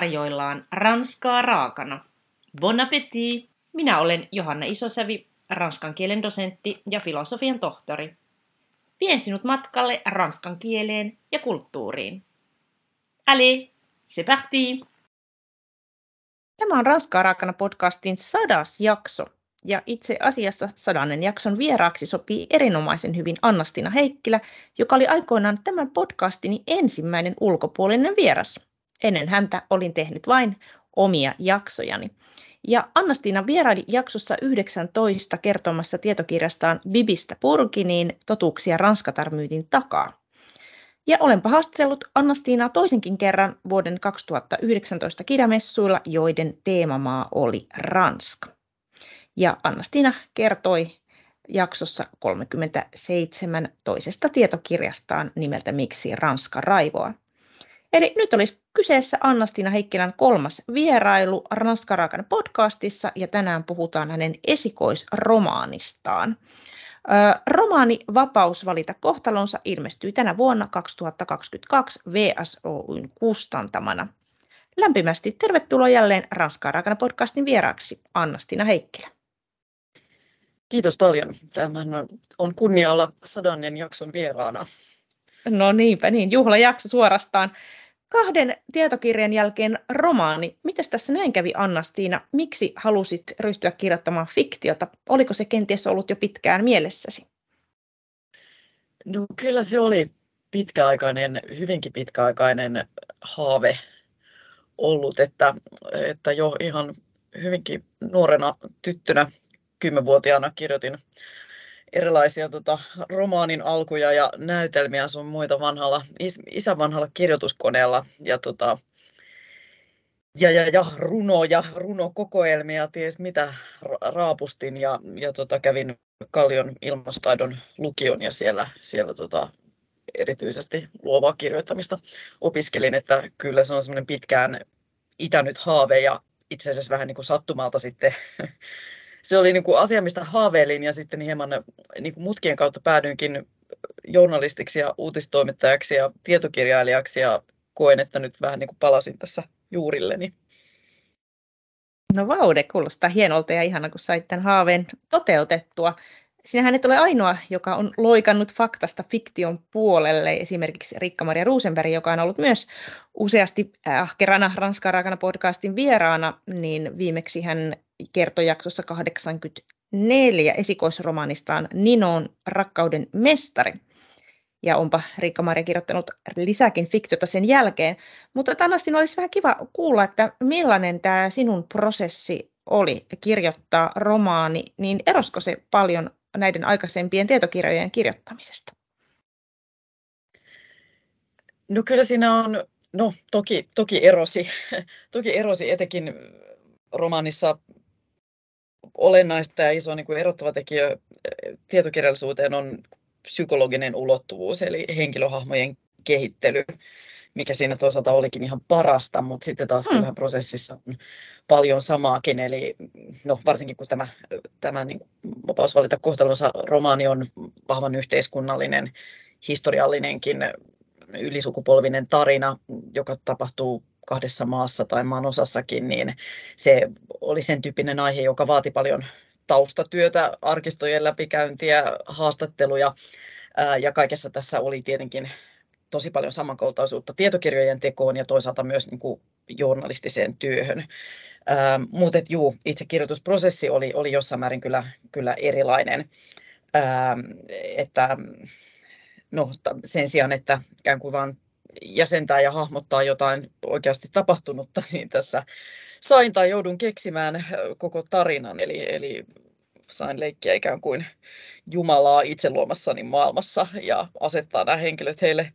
tarjoillaan ranskaa raakana. Bon appétit! Minä olen Johanna Isosävi, ranskan kielen dosentti ja filosofian tohtori. Vien sinut matkalle ranskan kieleen ja kulttuuriin. Allez, c'est parti! Tämä on Ranskaa raakana podcastin sadas jakso, ja itse asiassa sadannen jakson vieraaksi sopii erinomaisen hyvin Annastina Heikkilä, joka oli aikoinaan tämän podcastini ensimmäinen ulkopuolinen vieras. Ennen häntä olin tehnyt vain omia jaksojani. Ja Annastiina vieraili jaksossa 19 kertomassa tietokirjastaan Bibistä Purkiniin totuuksia Ranskatarmyytin takaa. Ja olenpa haastatellut Annastiinaa toisenkin kerran vuoden 2019 kirjamessuilla, joiden teemamaa oli Ranska. Ja Annastiina kertoi jaksossa 37 toisesta tietokirjastaan nimeltä Miksi Ranska raivoa. Eli nyt olisi kyseessä Annastina Heikkilän kolmas vierailu Ranskaraakan podcastissa ja tänään puhutaan hänen esikoisromaanistaan. Romaani Vapaus valita kohtalonsa ilmestyi tänä vuonna 2022 VSOYn kustantamana. Lämpimästi tervetuloa jälleen Ranskaa raakana podcastin vieraaksi Annastina Heikkilä. Kiitos paljon. Tämä on kunnia olla sadannen jakson vieraana. No niinpä niin, juhlajakso suorastaan. Kahden tietokirjan jälkeen romaani. Mitäs tässä näin kävi Anna-Stiina? Miksi halusit ryhtyä kirjoittamaan fiktiota? Oliko se kenties ollut jo pitkään mielessäsi? No kyllä se oli pitkäaikainen, hyvinkin pitkäaikainen haave ollut, että, että jo ihan hyvinkin nuorena tyttönä, kymmenvuotiaana kirjoitin erilaisia tota, romaanin alkuja ja näytelmiä sun muita vanhalla, is, isän vanhalla kirjoituskoneella ja, tota, ja, ja, ja runoja, runokokoelmia, ties mitä raapustin ja, ja tota, kävin Kallion ilmastaidon lukion ja siellä, siellä tota, erityisesti luovaa kirjoittamista opiskelin, että kyllä se on semmoinen pitkään itänyt haave ja itse asiassa vähän niin kuin sattumalta sitten se oli niin kuin asia, mistä haaveilin ja sitten hieman niin kuin mutkien kautta päädyinkin journalistiksi ja uutistoimittajaksi ja tietokirjailijaksi ja koen, että nyt vähän niin kuin palasin tässä juurilleni. No vaude, kuulostaa hienolta ja ihana, kun sait tämän haaveen toteutettua. Sinähän et ole ainoa, joka on loikannut faktasta fiktion puolelle. Esimerkiksi Rikka-Maria Ruusenberg, joka on ollut myös useasti ahkerana Ranskan raakana podcastin vieraana, niin viimeksi hän kertoi jaksossa 84 esikoisromanistaan Ninon rakkauden mestari. Ja onpa Riikka-Maria kirjoittanut lisääkin fiktiota sen jälkeen. Mutta Tanastin olisi vähän kiva kuulla, että millainen tämä sinun prosessi oli kirjoittaa romaani, niin erosko se paljon näiden aikaisempien tietokirjojen kirjoittamisesta? No kyllä siinä on, no toki, toki erosi, toki erosi etenkin romaanissa olennaista ja iso niin kuin erottava tekijä tietokirjallisuuteen on psykologinen ulottuvuus, eli henkilöhahmojen kehittely, mikä siinä toisaalta olikin ihan parasta, mutta sitten taas hmm. kyllähän prosessissa on paljon samaakin, eli no, varsinkin kun tämä, tämä niin vapaus valita kohtalonsa romaani on vahvan yhteiskunnallinen, historiallinenkin ylisukupolvinen tarina, joka tapahtuu kahdessa maassa tai maan osassakin, niin se oli sen tyyppinen aihe, joka vaati paljon taustatyötä, arkistojen läpikäyntiä, haastatteluja ja kaikessa tässä oli tietenkin tosi paljon samankaltaisuutta tietokirjojen tekoon ja toisaalta myös niin kuin journalistiseen työhön. Ähm, Mutta juu, itse kirjoitusprosessi oli, oli jossain määrin kyllä, kyllä erilainen. Ähm, että, no, sen sijaan, että ikään kuin vaan jäsentää ja hahmottaa jotain oikeasti tapahtunutta, niin tässä sain tai joudun keksimään koko tarinan, eli, eli sain leikkiä ikään kuin Jumalaa itse luomassani maailmassa ja asettaa nämä henkilöt heille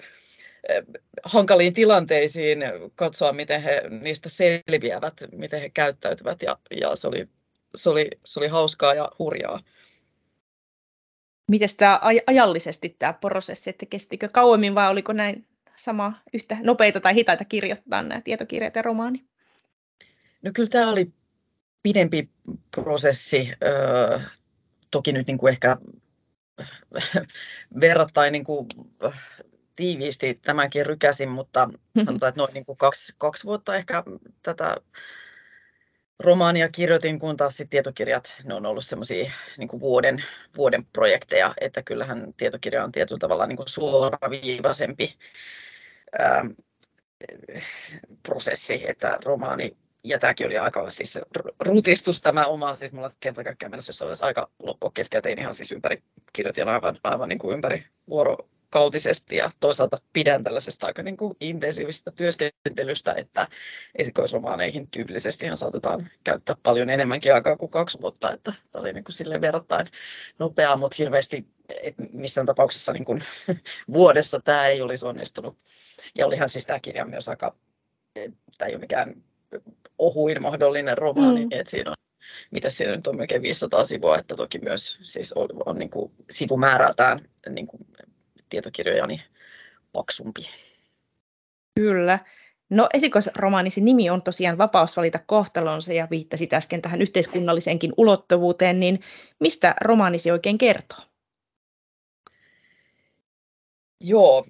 hankaliin tilanteisiin, katsoa miten he niistä selviävät, miten he käyttäytyvät ja, ja se, oli, se, oli, se oli hauskaa ja hurjaa. Miten tämä aj- ajallisesti tämä prosessi, että kestikö kauemmin vai oliko näin sama yhtä nopeita tai hitaita kirjoittaa nämä tietokirjat ja romaani? No kyllä tämä oli pidempi prosessi, öö, toki nyt niin kuin ehkä verrattain niin kuin tiiviisti tämänkin rykäsin, mutta sanotaan, että noin niin kuin kaksi, kaksi vuotta ehkä tätä romaania kirjoitin, kun taas sit tietokirjat, ne on ollut semmoisia niin vuoden, vuoden projekteja, että kyllähän tietokirja on tietyllä tavalla niin kuin suoraviivaisempi ää, prosessi, että romaani ja tämäkin oli aika siis rutistus tämä oma, siis mulla kerta kaikkiaan mennessä jossain vaiheessa aika loppua kesken, tein ihan siis ympäri, kirjoitin aivan, aivan niin kuin ympäri vuorokautisesti ja toisaalta pidän tällaisesta aika niin kuin intensiivisestä työskentelystä, että esikoisromaaneihin tyypillisesti saatetaan käyttää paljon enemmänkin aikaa kuin kaksi vuotta, että tämä oli niin kuin silleen verrattain nopeaa, mutta hirveästi että missään tapauksessa niin kuin vuodessa tämä ei olisi onnistunut. Ja olihan siis tämä kirja myös aika, tämä ei ole mikään ohuin mahdollinen romaani, mm. että siinä on mitä siinä nyt on melkein 500 sivua, että toki myös siis on, on niin kuin sivumäärältään niin kuin tietokirjojani paksumpi. Kyllä. No esikoisromaanisi nimi on tosiaan Vapaus valita kohtalonsa ja viittasit äsken tähän yhteiskunnalliseenkin ulottuvuuteen, niin mistä romaanisi oikein kertoo? Joo,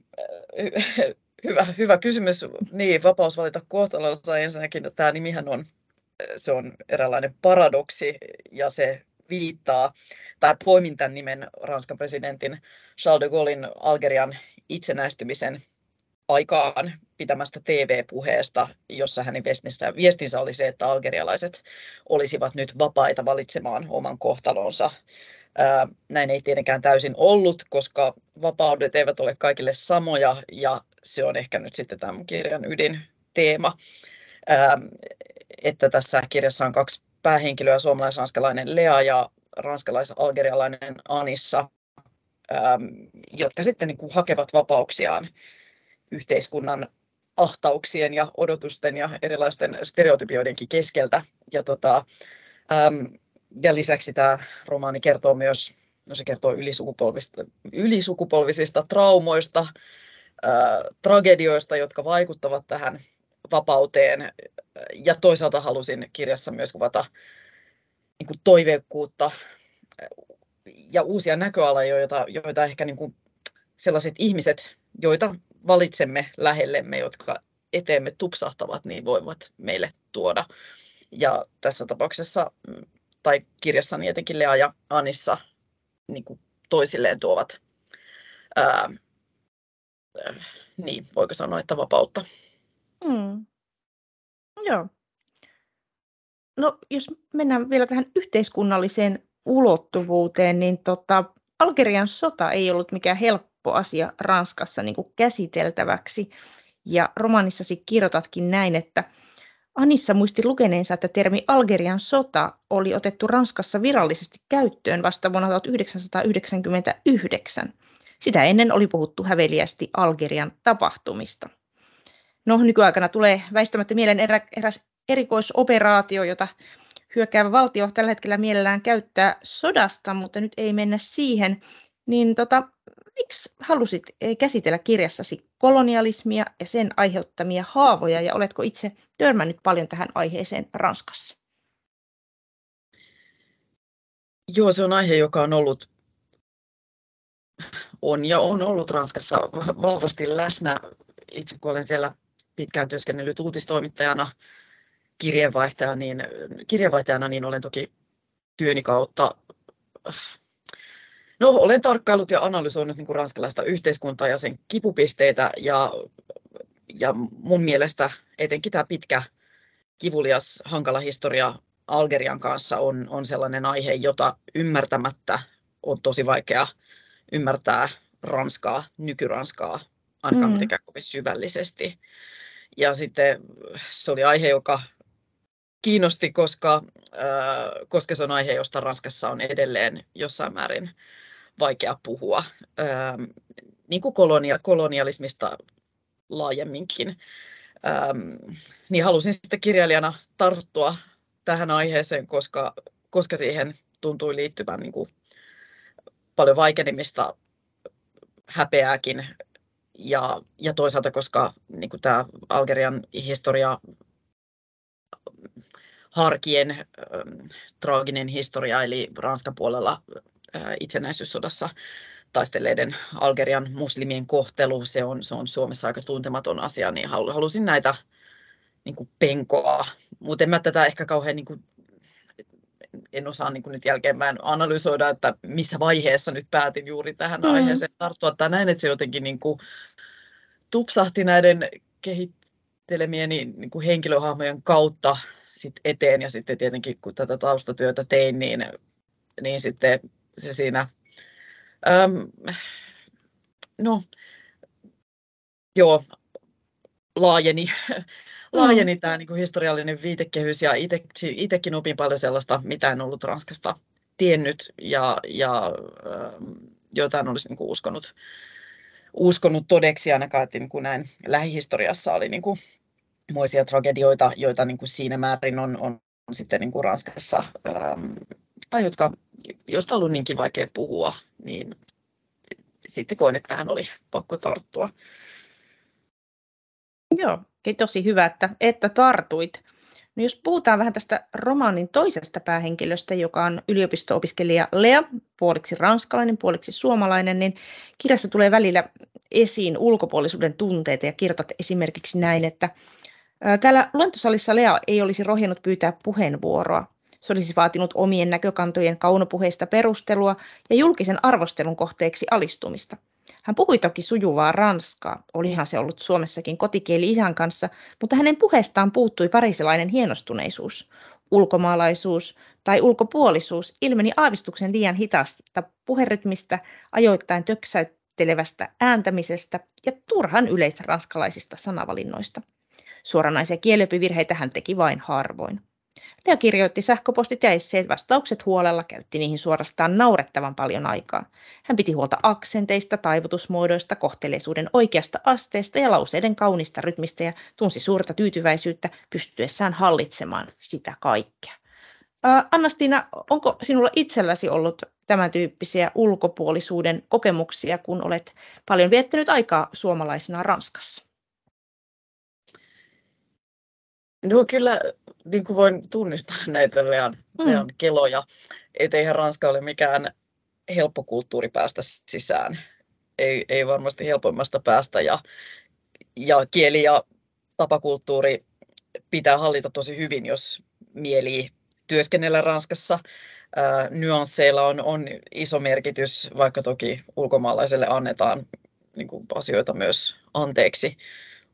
Hyvä, hyvä kysymys. Niin, vapaus valita kohtalonsa ensinnäkin, tämä nimihän on, se on eräänlainen paradoksi ja se viittaa, tai poimin tämän nimen Ranskan presidentin Charles de Gaullein Algerian itsenäistymisen aikaan pitämästä TV-puheesta, jossa hänen viestinsä, viestinsä oli se, että algerialaiset olisivat nyt vapaita valitsemaan oman kohtalonsa. näin ei tietenkään täysin ollut, koska vapaudet eivät ole kaikille samoja ja se on ehkä nyt sitten tämän kirjan ydinteema, että tässä kirjassa on kaksi päähenkilöä, suomalais-ranskalainen Lea ja ranskalais-algerialainen Anissa, jotka sitten niin kuin hakevat vapauksiaan yhteiskunnan ahtauksien ja odotusten ja erilaisten stereotypioidenkin keskeltä. Ja, tota, ja lisäksi tämä romaani kertoo myös, no se kertoo ylisukupolvisista, ylisukupolvisista traumoista, tragedioista, jotka vaikuttavat tähän vapauteen. Ja toisaalta halusin kirjassa myös kuvata niin kuin toiveikkuutta ja uusia näköaloja, joita, joita ehkä niin kuin sellaiset ihmiset, joita valitsemme lähellemme, jotka eteemme tupsahtavat, niin voivat meille tuoda. Ja tässä tapauksessa, tai kirjassani etenkin Lea ja Anissa niin kuin toisilleen tuovat ää, niin, voiko sanoa, että vapautta. Mm. Joo. No, jos mennään vielä tähän yhteiskunnalliseen ulottuvuuteen, niin tota, Algerian sota ei ollut mikään helppo asia Ranskassa niin kuin käsiteltäväksi. Ja romanissasi kirjoitatkin näin, että Anissa muisti lukeneensa, että termi Algerian sota oli otettu Ranskassa virallisesti käyttöön vasta vuonna 1999. Sitä ennen oli puhuttu häveliästi Algerian tapahtumista. No, nykyaikana tulee väistämättä mieleen erä, eräs erikoisoperaatio, jota hyökkäävä valtio tällä hetkellä mielellään käyttää sodasta, mutta nyt ei mennä siihen. Niin tota, miksi halusit eh, käsitellä kirjassasi kolonialismia ja sen aiheuttamia haavoja, ja oletko itse törmännyt paljon tähän aiheeseen Ranskassa? Joo, se on aihe, joka on ollut on ja on ollut Ranskassa vahvasti läsnä. Itse kun olen siellä pitkään työskennellyt uutistoimittajana, kirjeenvaihtajana, niin, kirjeenvaihtajana, niin olen toki työni kautta No, olen tarkkaillut ja analysoinut niin kuin ranskalaista yhteiskuntaa ja sen kipupisteitä ja, ja mun mielestä etenkin tämä pitkä, kivulias, hankala historia Algerian kanssa on, on sellainen aihe, jota ymmärtämättä on tosi vaikea ymmärtää Ranskaa, nykyranskaa, ainakaan mm. mitenkään kovin syvällisesti. Ja sitten se oli aihe, joka kiinnosti, koska, äh, koska se on aihe, josta Ranskassa on edelleen jossain määrin vaikea puhua, äh, niin kuin kolonia, kolonialismista laajemminkin. Ähm, niin halusin sitten kirjailijana tarttua tähän aiheeseen, koska, koska siihen tuntui liittyvän niin kuin paljon vaikenemista, häpeääkin ja, ja toisaalta, koska niin kuin tämä Algerian historia, Harkien äh, traaginen historia, eli Ranskan puolella äh, itsenäisyyssodassa taistelleiden Algerian muslimien kohtelu, se on, se on Suomessa aika tuntematon asia, niin halusin näitä niin kuin penkoa, mutta en mä tätä ehkä kauhean niin kuin, en osaa niin kuin nyt jälkeenpäin analysoida, että missä vaiheessa nyt päätin juuri tähän mm. aiheeseen tarttua, tai näin, että se jotenkin niin kuin, tupsahti näiden kehittelemieni niin kuin henkilöhahmojen kautta sit eteen, ja sitten tietenkin kun tätä taustatyötä tein, niin, niin sitten se siinä, äm, no, joo, laajeni, laajeni mm. tämä niin kuin historiallinen viitekehys ja itsekin opin paljon sellaista, mitä en ollut Ranskasta tiennyt ja, ja jotain olisi niin kuin uskonut, uskonut todeksi ainakaan, että niin kuin näin lähihistoriassa oli niin kuin moisia tragedioita, joita niin kuin siinä määrin on, on sitten niin kuin Ranskassa, ähm, tai jotka, joista on ollut niinkin vaikea puhua, niin sitten koin, että tähän oli pakko tarttua. Joo, tosi hyvä, että, että tartuit. No jos puhutaan vähän tästä romaanin toisesta päähenkilöstä, joka on yliopisto-opiskelija Lea, puoliksi ranskalainen, puoliksi suomalainen, niin kirjassa tulee välillä esiin ulkopuolisuuden tunteita ja kirjoitat esimerkiksi näin, että täällä luentosalissa Lea ei olisi rohjennut pyytää puheenvuoroa. Se olisi vaatinut omien näkökantojen kaunopuheista perustelua ja julkisen arvostelun kohteeksi alistumista. Hän puhui toki sujuvaa ranskaa, olihan se ollut Suomessakin kotikieli isän kanssa, mutta hänen puheestaan puuttui parisilainen hienostuneisuus. Ulkomaalaisuus tai ulkopuolisuus ilmeni aavistuksen liian hitaasta puherytmistä, ajoittain töksäyttelevästä ääntämisestä ja turhan yleisranskalaisista sanavalinnoista. Suoranaisia kieliopivirheitä hän teki vain harvoin. Lea kirjoitti sähköpostit ja esseet vastaukset huolella, käytti niihin suorastaan naurettavan paljon aikaa. Hän piti huolta aksenteista, taivutusmuodoista, kohteleisuuden oikeasta asteesta ja lauseiden kaunista rytmistä ja tunsi suurta tyytyväisyyttä pystyessään hallitsemaan sitä kaikkea. Anna-Stina, onko sinulla itselläsi ollut tämän tyyppisiä ulkopuolisuuden kokemuksia, kun olet paljon viettänyt aikaa suomalaisena Ranskassa? No kyllä niin kuin voin tunnistaa näitä Lean, mm. Lean keloja. Että eihän Ranska ole mikään helppo kulttuuri päästä sisään. Ei, ei varmasti helpoimmasta päästä. Ja, ja kieli ja tapakulttuuri pitää hallita tosi hyvin, jos mieli työskennellä Ranskassa. Ää, nyansseilla on, on iso merkitys, vaikka toki ulkomaalaiselle annetaan niin kuin asioita myös anteeksi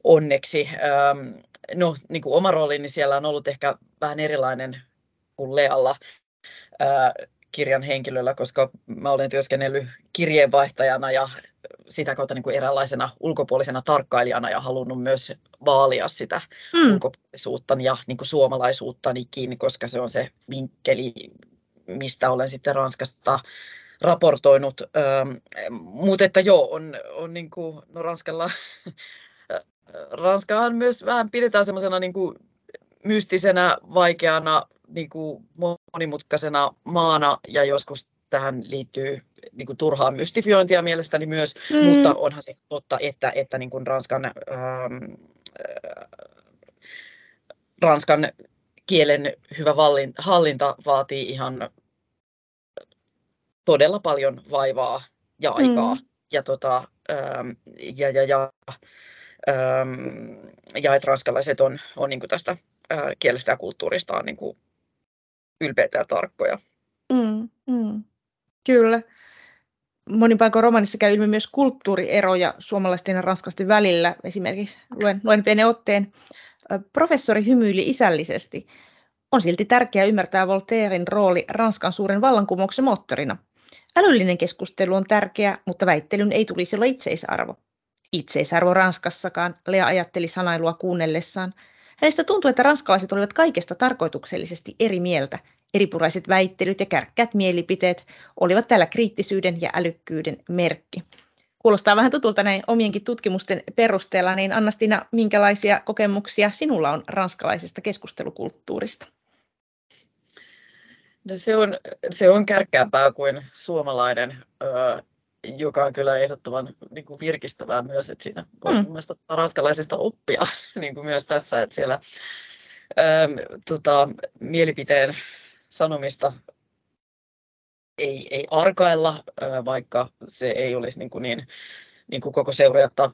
onneksi. Ähm, no, niin kuin oma roolini siellä on ollut ehkä vähän erilainen kuin Lealla äh, kirjan henkilöllä, koska mä olen työskennellyt kirjeenvaihtajana ja sitä kautta niin kuin eräänlaisena ulkopuolisena tarkkailijana ja halunnut myös vaalia sitä mm. ulkopuolisuuttani ja niin kuin suomalaisuuttanikin, koska se on se vinkkeli, mistä olen sitten Ranskasta raportoinut. Ähm, mutta että joo, on, on niin kuin, no Ranskalla Ranskahan myös vähän pidetään semmoisena niin kuin mystisenä, vaikeana, niin kuin monimutkaisena maana ja joskus tähän liittyy niin kuin turhaa mystifiointia mielestäni myös, mm. mutta onhan se totta, että, että niin kuin Ranskan, ähm, äh, Ranskan kielen hyvä hallinta vaatii ihan todella paljon vaivaa ja aikaa. Mm. Ja, tota, ähm, ja, ja, ja ja että ranskalaiset on, on niin tästä kielestä ja kulttuurista niin kuin ylpeitä ja tarkkoja. Mm, mm. Kyllä. Monin paikoin romanissa käy ilmi myös kulttuurieroja suomalaisten ja ranskalaisten välillä. Esimerkiksi luen, luen pienen otteen. Professori hymyili isällisesti. On silti tärkeää ymmärtää Voltairen rooli Ranskan suuren vallankumouksen moottorina. Älyllinen keskustelu on tärkeä, mutta väittelyn ei tulisi olla itseisarvo. Itseisarvo Ranskassakaan, Lea ajatteli sanailua kuunnellessaan. Hänestä tuntui, että ranskalaiset olivat kaikesta tarkoituksellisesti eri mieltä. Eripuraiset väittelyt ja kärkkäät mielipiteet olivat täällä kriittisyyden ja älykkyyden merkki. Kuulostaa vähän tutulta näin omienkin tutkimusten perusteella, niin Annastina, minkälaisia kokemuksia sinulla on ranskalaisesta keskustelukulttuurista? No se on, se on kärkkäämpää kuin suomalainen. Joka on kyllä ehdottoman niin kuin virkistävää myös, että siinä voisi mm. mielestäni ranskalaisista oppia niin kuin myös tässä, että siellä äm, tota, mielipiteen sanomista ei, ei arkailla, vaikka se ei olisi niin, kuin niin niin kuin koko seuraajatta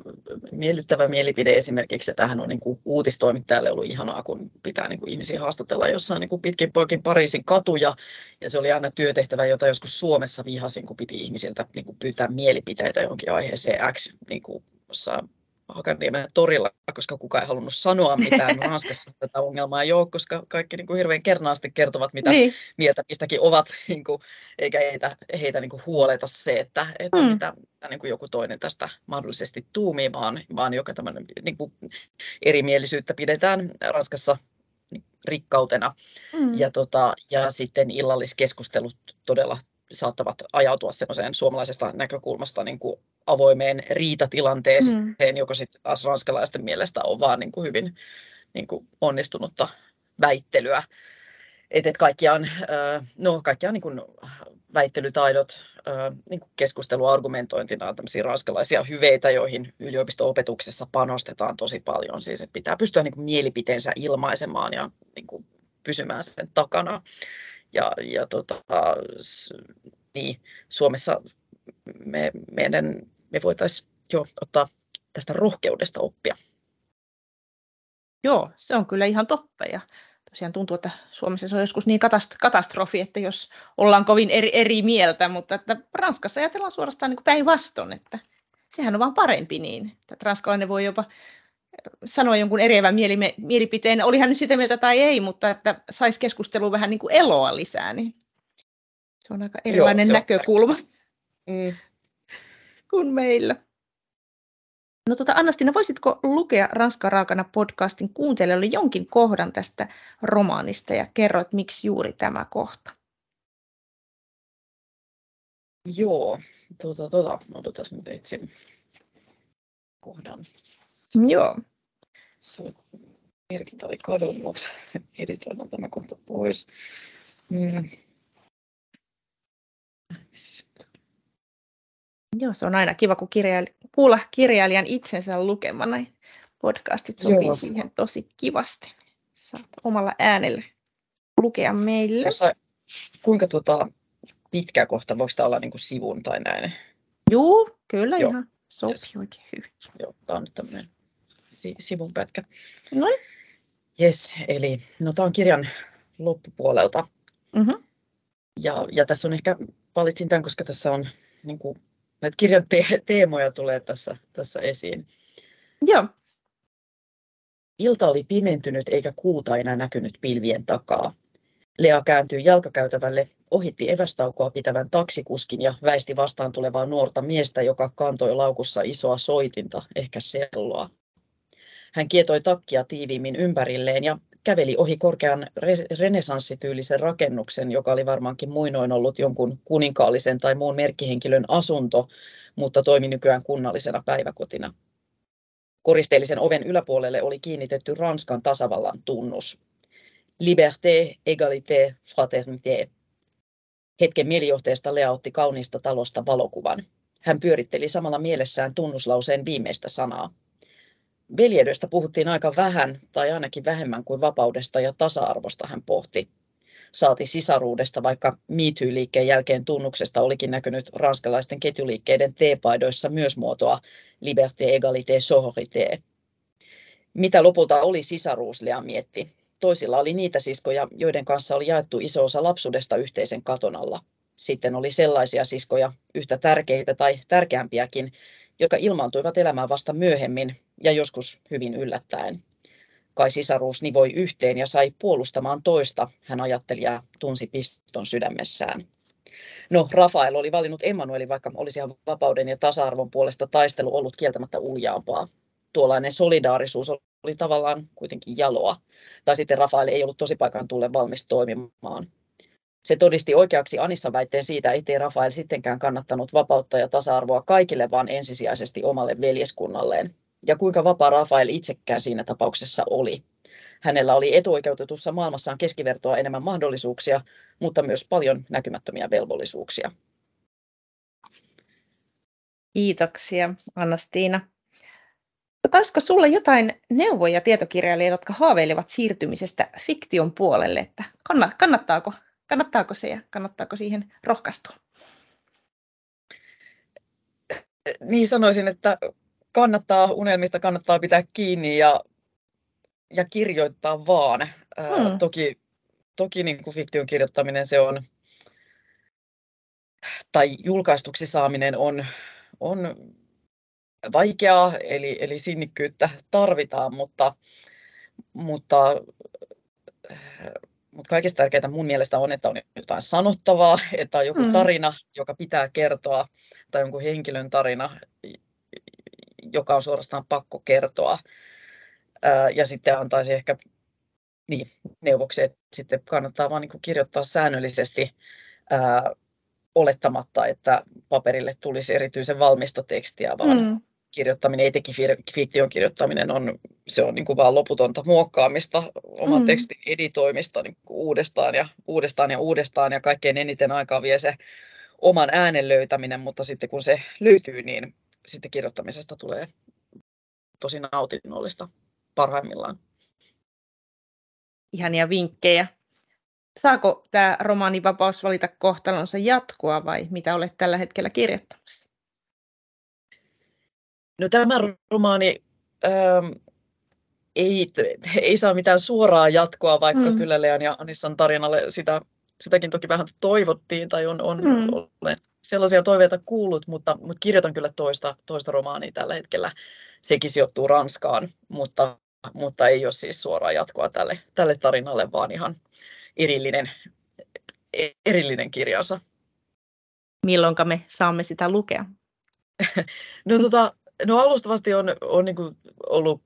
miellyttävä mielipide esimerkiksi. Ja tämähän on niin kuin uutistoimittajalle ollut ihanaa, kun pitää niin kuin ihmisiä haastatella jossain niin kuin pitkin poikin Pariisin katuja. Ja se oli aina työtehtävä, jota joskus Suomessa vihasin, kun piti ihmisiltä niin kuin pyytää mielipiteitä johonkin aiheeseen X niin kuin Hakaniemen torilla, koska kukaan ei halunnut sanoa mitään. Ranskassa tätä ongelmaa ei ole, koska kaikki niin kuin hirveän kernaasti kertovat, mitä niin. mieltä mistäkin ovat, niin kuin, eikä heitä, heitä niin kuin huoleta se, että, että mm. mitä, mitä niin kuin joku toinen tästä mahdollisesti tuumii, vaan, vaan joka tämmöinen niin kuin erimielisyyttä pidetään Ranskassa rikkautena. Mm. Ja, tota, ja sitten illalliskeskustelut todella saattavat ajautua semmoiseen suomalaisesta näkökulmasta niin kuin avoimeen riitatilanteeseen, mm. joka sitten taas ranskalaisten mielestä on vaan niin kuin hyvin niin kuin onnistunutta väittelyä. Että et kaikkiaan, no kaikkiaan niin kuin väittelytaidot, niin kuin keskusteluargumentointina on tämmöisiä ranskalaisia hyveitä, joihin yliopisto-opetuksessa panostetaan tosi paljon. Siis että pitää pystyä niin kuin mielipiteensä ilmaisemaan ja niin kuin pysymään sen takana. Ja, ja tota, niin, Suomessa me, meidän, me voitaisiin jo ottaa tästä rohkeudesta oppia. Joo, se on kyllä ihan totta. Ja tosiaan tuntuu, että Suomessa se on joskus niin katastrofi, että jos ollaan kovin eri, eri mieltä, mutta että Ranskassa ajatellaan suorastaan niin päinvastoin, että sehän on vaan parempi niin, että ranskalainen voi jopa sanoa jonkun eriävän mielipiteen, oli hän nyt sitä mieltä tai ei, mutta että saisi keskusteluun vähän niin kuin eloa lisää, niin se on aika erilainen Joo, näkökulma mm. kuin meillä. No tota, Annastina, voisitko lukea Ranska raakana podcastin kuuntelijalle jonkin kohdan tästä romaanista ja kerroit, miksi juuri tämä kohta? Joo, tuota, tuota, odotas nyt etsin kohdan. Joo. Se merkintä oli kadonnut. Editoidaan tämä kohta pois. Mm. Joo, se on aina kiva, kun kirjail- kuulla kirjailijan itsensä lukemana. Podcastit sopii Joo. siihen tosi kivasti. Saat omalla äänellä lukea meille. Osa, kuinka tota, pitkä kohta, voiko tämä olla niin kuin sivun tai näin? Joo, kyllä Joo. ihan sopii yes. oikein hyvin. Joo, tämä on nyt tämmöinen si- sivun pätkä. Noin. Yes, eli no, tämä on kirjan loppupuolelta. Mm-hmm. Ja, ja tässä on ehkä, valitsin tämän, koska tässä on niin kuin, näitä kirjan te- teemoja tulee tässä, tässä esiin. Joo. Ilta oli pimentynyt eikä kuuta enää näkynyt pilvien takaa. Lea kääntyi jalkakäytävälle, ohitti evästaukoa pitävän taksikuskin ja väisti vastaan tulevaa nuorta miestä, joka kantoi laukussa isoa soitinta, ehkä selloa. Hän kietoi takkia tiiviimmin ympärilleen ja käveli ohi korkean renesanssityylisen rakennuksen, joka oli varmaankin muinoin ollut jonkun kuninkaallisen tai muun merkkihenkilön asunto, mutta toimi nykyään kunnallisena päiväkotina. Koristeellisen oven yläpuolelle oli kiinnitetty Ranskan tasavallan tunnus. Liberté, égalité, fraternité. Hetken mielijohteesta Lea otti kauniista talosta valokuvan. Hän pyöritteli samalla mielessään tunnuslauseen viimeistä sanaa. Veljeydestä puhuttiin aika vähän, tai ainakin vähemmän kuin vapaudesta ja tasa-arvosta hän pohti. Saati sisaruudesta, vaikka MeToo-liikkeen jälkeen tunnuksesta olikin näkynyt ranskalaisten ketjuliikkeiden teepaidoissa myös muotoa liberté, égalité, sororité. Mitä lopulta oli sisaruus, Lea mietti. Toisilla oli niitä siskoja, joiden kanssa oli jaettu iso osa lapsuudesta yhteisen katon alla. Sitten oli sellaisia siskoja, yhtä tärkeitä tai tärkeämpiäkin, jotka ilmaantuivat elämään vasta myöhemmin ja joskus hyvin yllättäen. Kai sisaruus nivoi yhteen ja sai puolustamaan toista, hän ajatteli ja tunsi piston sydämessään. No, Rafael oli valinnut Emmanuelin, vaikka olisi vapauden ja tasa-arvon puolesta taistelu ollut kieltämättä uljaampaa. Tuollainen solidaarisuus oli tavallaan kuitenkin jaloa. Tai sitten Rafael ei ollut tosipaikan tulle valmis toimimaan. Se todisti oikeaksi Anissa väitteen siitä, ettei Rafael sittenkään kannattanut vapautta ja tasa-arvoa kaikille, vaan ensisijaisesti omalle veljeskunnalleen. Ja kuinka vapaa Rafael itsekään siinä tapauksessa oli. Hänellä oli etuoikeutetussa maailmassaan keskivertoa enemmän mahdollisuuksia, mutta myös paljon näkymättömiä velvollisuuksia. Kiitoksia, Anna-Stiina. Olisiko sinulla jotain neuvoja tietokirjailijoille, jotka haaveilevat siirtymisestä fiktion puolelle, että kannattaako kannattaako se ja kannattaako siihen rohkaistua? Niin sanoisin, että kannattaa unelmista, kannattaa pitää kiinni ja, ja kirjoittaa vaan. Hmm. toki toki niin kuin fiktion kirjoittaminen se on, tai julkaistuksi saaminen on, on vaikeaa, eli, eli sinnikkyyttä tarvitaan, mutta, mutta, mutta kaikista tärkeintä mun mielestä on, että on jotain sanottavaa, että on joku mm. tarina, joka pitää kertoa, tai jonkun henkilön tarina, joka on suorastaan pakko kertoa. Ja sitten antaisi ehkä niin, neuvoksi, että sitten kannattaa vaan niin kirjoittaa säännöllisesti ää, olettamatta, että paperille tulisi erityisen valmista tekstiä, vaan mm. Kirjoittaminen, etenkin fiktion kirjoittaminen, on, se on niin kuin vaan loputonta muokkaamista, oman mm. tekstin editoimista niin kuin uudestaan ja uudestaan ja uudestaan, ja kaikkein eniten aikaa vie se oman äänen löytäminen, mutta sitten kun se löytyy, niin sitten kirjoittamisesta tulee tosi nautinnollista parhaimmillaan ihania vinkkejä. Saako tämä romaani Vapaus valita kohtalonsa jatkoa vai mitä olet tällä hetkellä kirjoittamassa? No tämä romaani ähm, ei, ei saa mitään suoraa jatkoa, vaikka mm. kyllä Leon ja Anissan tarinalle sitä, sitäkin toki vähän toivottiin tai on, on mm. olen sellaisia toiveita kuullut, mutta, mutta kirjoitan kyllä toista, toista romaania tällä hetkellä. Sekin sijoittuu Ranskaan, mutta mutta ei ole siis suoraa jatkoa tälle, tälle tarinalle, vaan ihan erillinen, erillinen kirjansa. Milloinka me saamme sitä lukea? no, tota, no alustavasti on, on niin kuin ollut,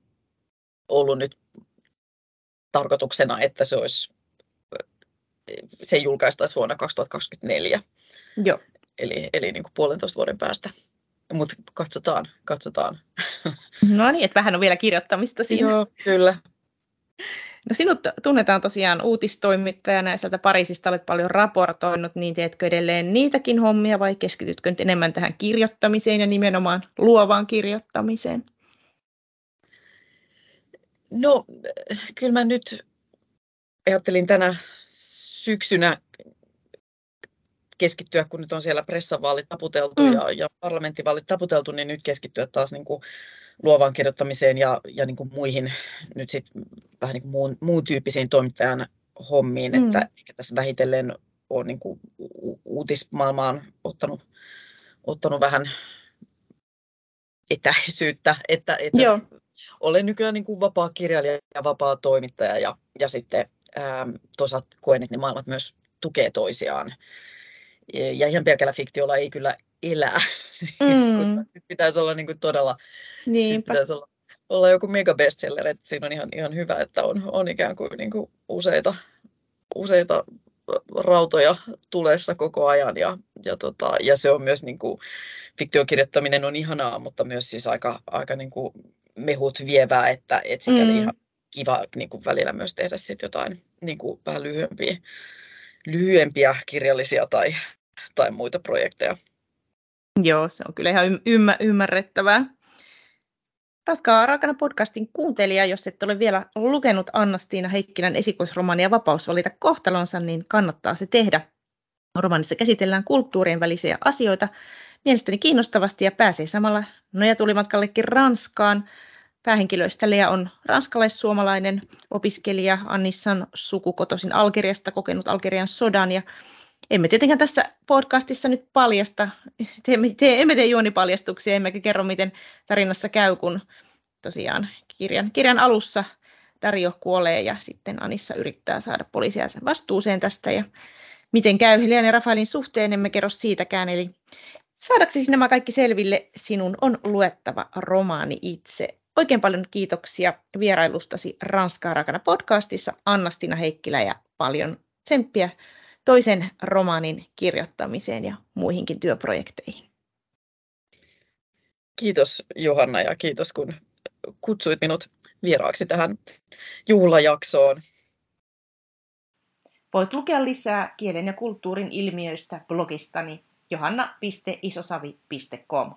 ollut nyt tarkoituksena, että se olisi se julkaistaisi vuonna 2024. Joo. Eli, eli niin kuin puolentoista vuoden päästä mutta katsotaan, katsotaan. No niin, että vähän on vielä kirjoittamista siinä. Joo, kyllä. No sinut tunnetaan tosiaan uutistoimittajana ja sieltä Pariisista olet paljon raportoinut, niin teetkö edelleen niitäkin hommia vai keskitytkö nyt enemmän tähän kirjoittamiseen ja nimenomaan luovaan kirjoittamiseen? No, kyllä mä nyt ajattelin tänä syksynä keskittyä, kun nyt on siellä pressavaalit taputeltu mm. ja, ja parlamenttivaalit taputeltu, niin nyt keskittyä taas niin kuin luovaan kirjoittamiseen ja, ja niin kuin muihin nyt sit vähän niin kuin muun, muun tyyppisiin toimittajan hommiin, mm. että ehkä tässä vähitellen on niin kuin uutismaailmaan ottanut, ottanut vähän etäisyyttä, että, että Joo. olen nykyään niin kuin vapaa kirjailija ja vapaa toimittaja ja, ja sitten ää, toisaalta koen, että ne maailmat myös tukee toisiaan ja ihan pelkällä fiktiolla ei kyllä elää. Mm. pitäisi olla niin kuin todella, pitäisi olla, olla joku mega bestseller, että siinä on ihan, ihan hyvä, että on, on ikään kuin, niin kuin useita, useita rautoja tulessa koko ajan ja, ja, tota, ja se on myös niin kuin, fiktiokirjoittaminen on ihanaa, mutta myös siis aika, aika niin kuin mehut vievää, että, että sikäli mm. ihan kiva niin kuin välillä myös tehdä sit jotain niin kuin vähän lyhyempiä lyhyempiä kirjallisia tai, tai muita projekteja. Joo, se on kyllä ihan ymmär- ymmärrettävää. Ratkaa raakana podcastin kuuntelija, jos et ole vielä lukenut Anna-Stiina Heikkilän esikoisromaania Vapaus valita kohtalonsa, niin kannattaa se tehdä. Romanissa käsitellään kulttuurien välisiä asioita mielestäni kiinnostavasti ja pääsee samalla nojatulimatkallekin Ranskaan Päähenkilöistä Lea on ranskalais-suomalainen opiskelija, Annissan sukukotoisin Algeriasta, kokenut Algerian sodan ja emme tietenkään tässä podcastissa nyt paljasta, teemme, te, emme tee juonipaljastuksia, emmekä kerro, miten tarinassa käy, kun tosiaan kirjan, kirjan alussa Dario kuolee ja sitten Anissa yrittää saada poliisia vastuuseen tästä. Ja miten käy Helian ja Rafaelin suhteen, emme kerro siitäkään, eli saadaksesi nämä kaikki selville, sinun on luettava romaani itse. Oikein paljon kiitoksia vierailustasi Ranskaa rakana podcastissa Annastina Heikkilä ja paljon tsemppiä toisen romaanin kirjoittamiseen ja muihinkin työprojekteihin. Kiitos Johanna ja kiitos kun kutsuit minut vieraaksi tähän juhlajaksoon. Voit lukea lisää kielen ja kulttuurin ilmiöistä blogistani johanna.isosavi.com.